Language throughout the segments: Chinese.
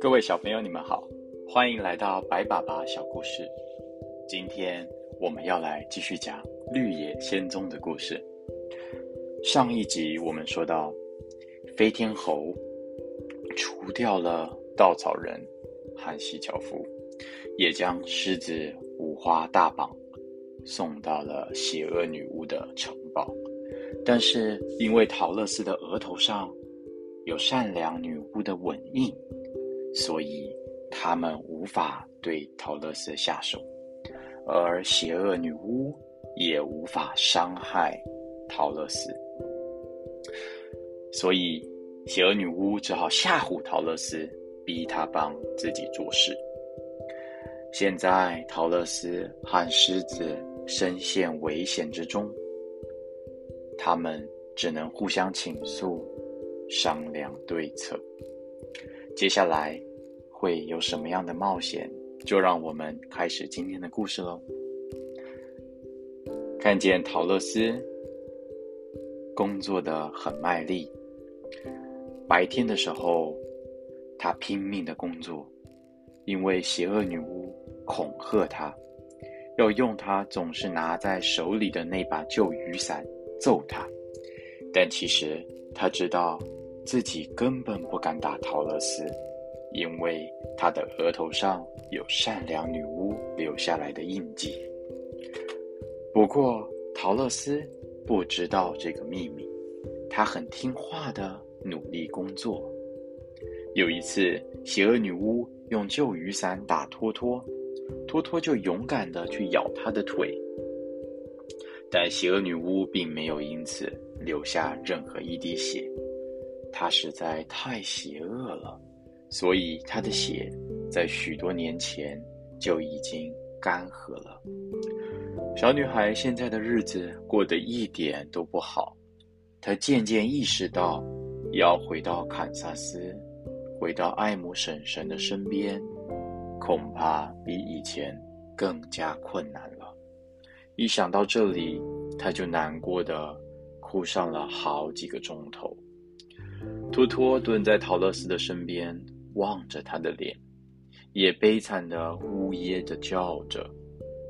各位小朋友，你们好，欢迎来到白爸爸小故事。今天我们要来继续讲绿野仙踪的故事。上一集我们说到，飞天猴除掉了稻草人和西樵夫，也将狮子五花大绑送到了邪恶女巫的城堡。但是因为陶乐斯的额头上有善良女巫的吻印。所以他们无法对陶乐斯下手，而邪恶女巫也无法伤害陶乐斯，所以邪恶女巫只好吓唬陶乐斯，逼他帮自己做事。现在陶乐斯和狮子深陷危险之中，他们只能互相倾诉，商量对策。接下来会有什么样的冒险？就让我们开始今天的故事喽。看见陶乐斯工作的很卖力，白天的时候他拼命的工作，因为邪恶女巫恐吓他，要用他总是拿在手里的那把旧雨伞揍他。但其实他知道。自己根本不敢打陶乐斯，因为他的额头上有善良女巫留下来的印记。不过陶乐斯不知道这个秘密，他很听话的努力工作。有一次，邪恶女巫用旧雨伞打托托，托托就勇敢的去咬他的腿，但邪恶女巫并没有因此留下任何一滴血。她实在太邪恶了，所以她的血在许多年前就已经干涸了。小女孩现在的日子过得一点都不好，她渐渐意识到，要回到堪萨斯，回到艾姆婶婶的身边，恐怕比以前更加困难了。一想到这里，他就难过的哭上了好几个钟头。托托蹲在陶乐斯的身边，望着他的脸，也悲惨的呜咽着叫着，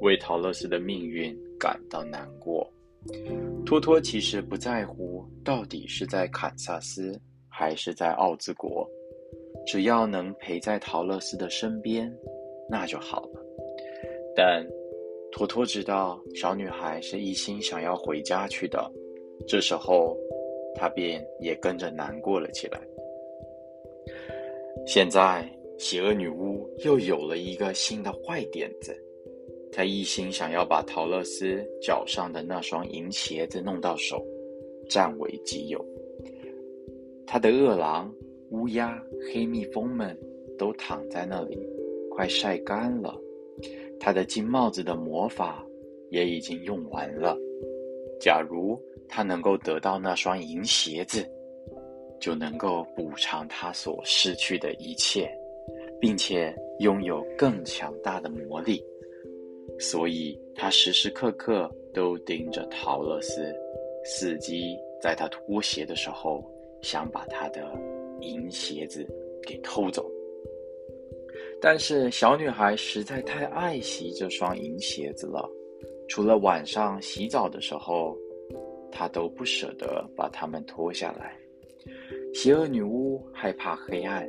为陶乐斯的命运感到难过。托托其实不在乎到底是在堪萨斯还是在奥兹国，只要能陪在陶乐斯的身边，那就好了。但托托知道小女孩是一心想要回家去的，这时候。他便也跟着难过了起来。现在，邪恶女巫又有了一个新的坏点子，她一心想要把陶乐斯脚上的那双银鞋子弄到手，占为己有。她的饿狼、乌鸦、黑蜜蜂们都躺在那里，快晒干了。他的金帽子的魔法也已经用完了。假如他能够得到那双银鞋子，就能够补偿他所失去的一切，并且拥有更强大的魔力。所以，他时时刻刻都盯着陶乐斯，伺机在他脱鞋的时候，想把他的银鞋子给偷走。但是，小女孩实在太爱惜这双银鞋子了。除了晚上洗澡的时候，她都不舍得把它们脱下来。邪恶女巫害怕黑暗，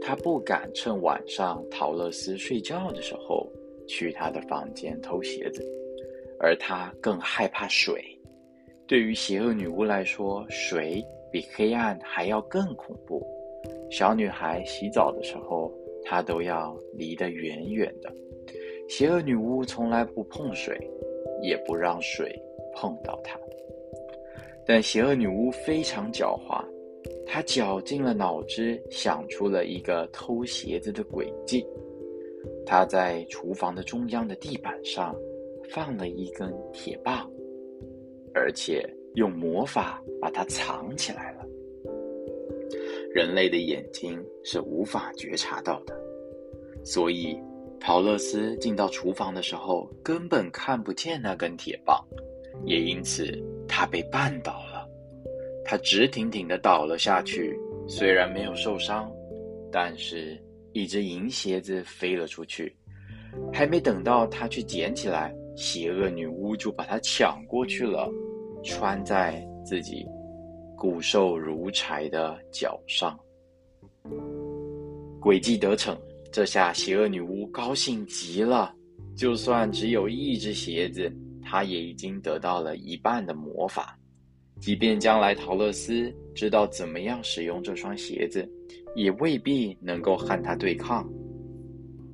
她不敢趁晚上陶乐斯睡觉的时候去她的房间偷鞋子，而她更害怕水。对于邪恶女巫来说，水比黑暗还要更恐怖。小女孩洗澡的时候，她都要离得远远的。邪恶女巫从来不碰水，也不让水碰到她。但邪恶女巫非常狡猾，她绞尽了脑汁想出了一个偷鞋子的诡计。她在厨房的中央的地板上放了一根铁棒，而且用魔法把它藏起来了。人类的眼睛是无法觉察到的，所以。陶乐斯进到厨房的时候，根本看不见那根铁棒，也因此他被绊倒了。他直挺挺的倒了下去，虽然没有受伤，但是一只银鞋子飞了出去，还没等到他去捡起来，邪恶女巫就把它抢过去了，穿在自己骨瘦如柴的脚上。诡计得逞，这下邪恶女巫高兴极了。就算只有一只鞋子，她也已经得到了一半的魔法。即便将来陶乐斯知道怎么样使用这双鞋子，也未必能够和他对抗。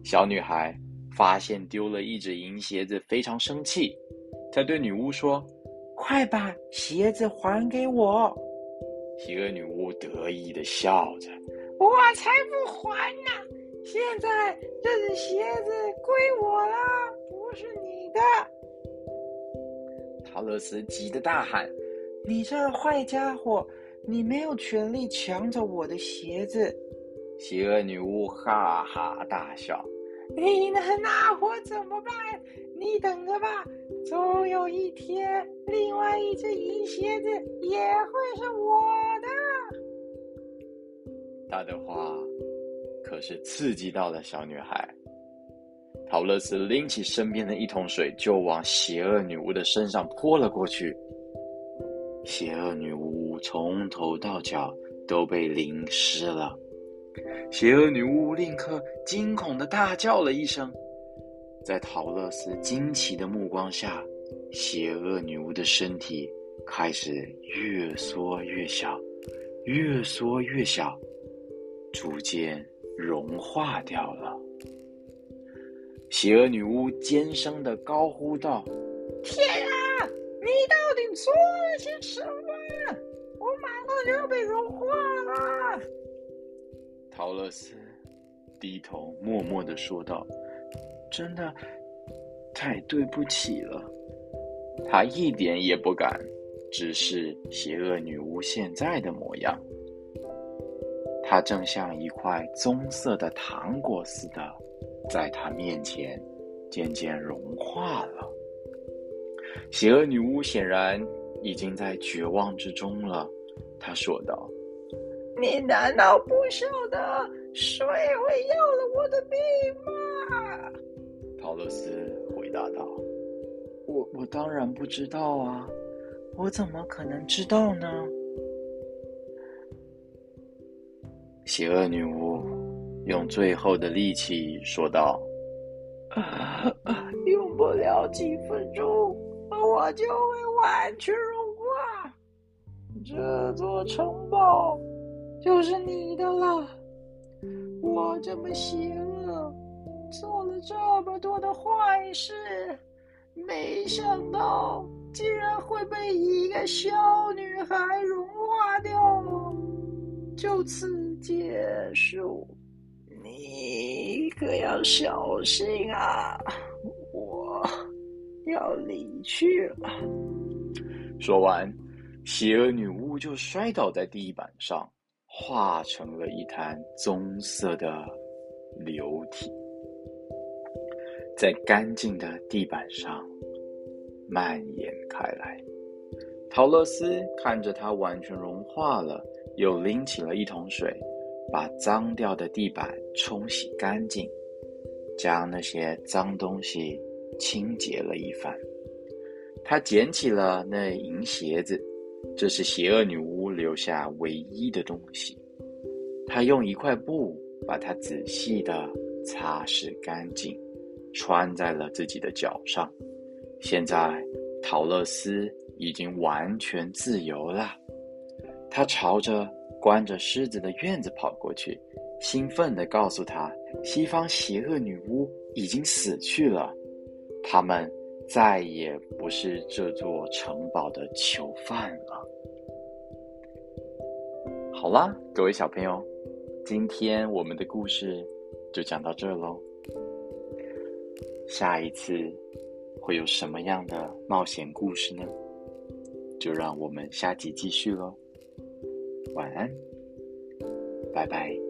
小女孩发现丢了一只银鞋子，非常生气。她对女巫说：“快把鞋子还给我！”邪恶女巫得意的笑着。我才不还呢！现在这只鞋子归我了，不是你的。陶乐斯急得大喊：“你这坏家伙，你没有权利抢走我的鞋子！”邪恶女巫哈哈大笑：“你能拿我怎么办？你等着吧，总有一天，另外一只银鞋子也会是我的。”他的话可是刺激到了小女孩。陶乐斯拎起身边的一桶水，就往邪恶女巫的身上泼了过去。邪恶女巫从头到脚都被淋湿了。邪恶女巫立刻惊恐的大叫了一声。在陶乐斯惊奇的目光下，邪恶女巫的身体开始越缩越小，越缩越小。逐渐融化掉了。邪恶女巫尖声的高呼道：“天啊，你到底做了些什么？我马上就要被融化了！”陶乐斯低头默默的说道：“真的太对不起了。”他一点也不敢直视邪恶女巫现在的模样。她正像一块棕色的糖果似的，在他面前渐渐融化了。邪恶女巫显然已经在绝望之中了，她说道：“你难道不晓得水会要了我的命吗？”陶乐斯回答道：“我我当然不知道啊，我怎么可能知道呢？”邪恶女巫用最后的力气说道：“用不了几分钟，我就会完全融化。这座城堡就是你的了。我这么邪这么多的坏事，没想到竟然会被一个小女孩融化掉。就此。”结束，你可要小心啊！我要离去了。说完，邪恶女巫就摔倒在地板上，化成了一滩棕色的流体，在干净的地板上蔓延开来。陶乐斯看着它完全融化了。又拎起了一桶水，把脏掉的地板冲洗干净，将那些脏东西清洁了一番。他捡起了那银鞋子，这是邪恶女巫留下唯一的东西。他用一块布把它仔细的擦拭干净，穿在了自己的脚上。现在，陶乐斯已经完全自由了。他朝着关着狮子的院子跑过去，兴奋地告诉他：“西方邪恶女巫已经死去了，他们再也不是这座城堡的囚犯了。”好啦，各位小朋友，今天我们的故事就讲到这喽。下一次会有什么样的冒险故事呢？就让我们下集继续喽。晚安，拜拜。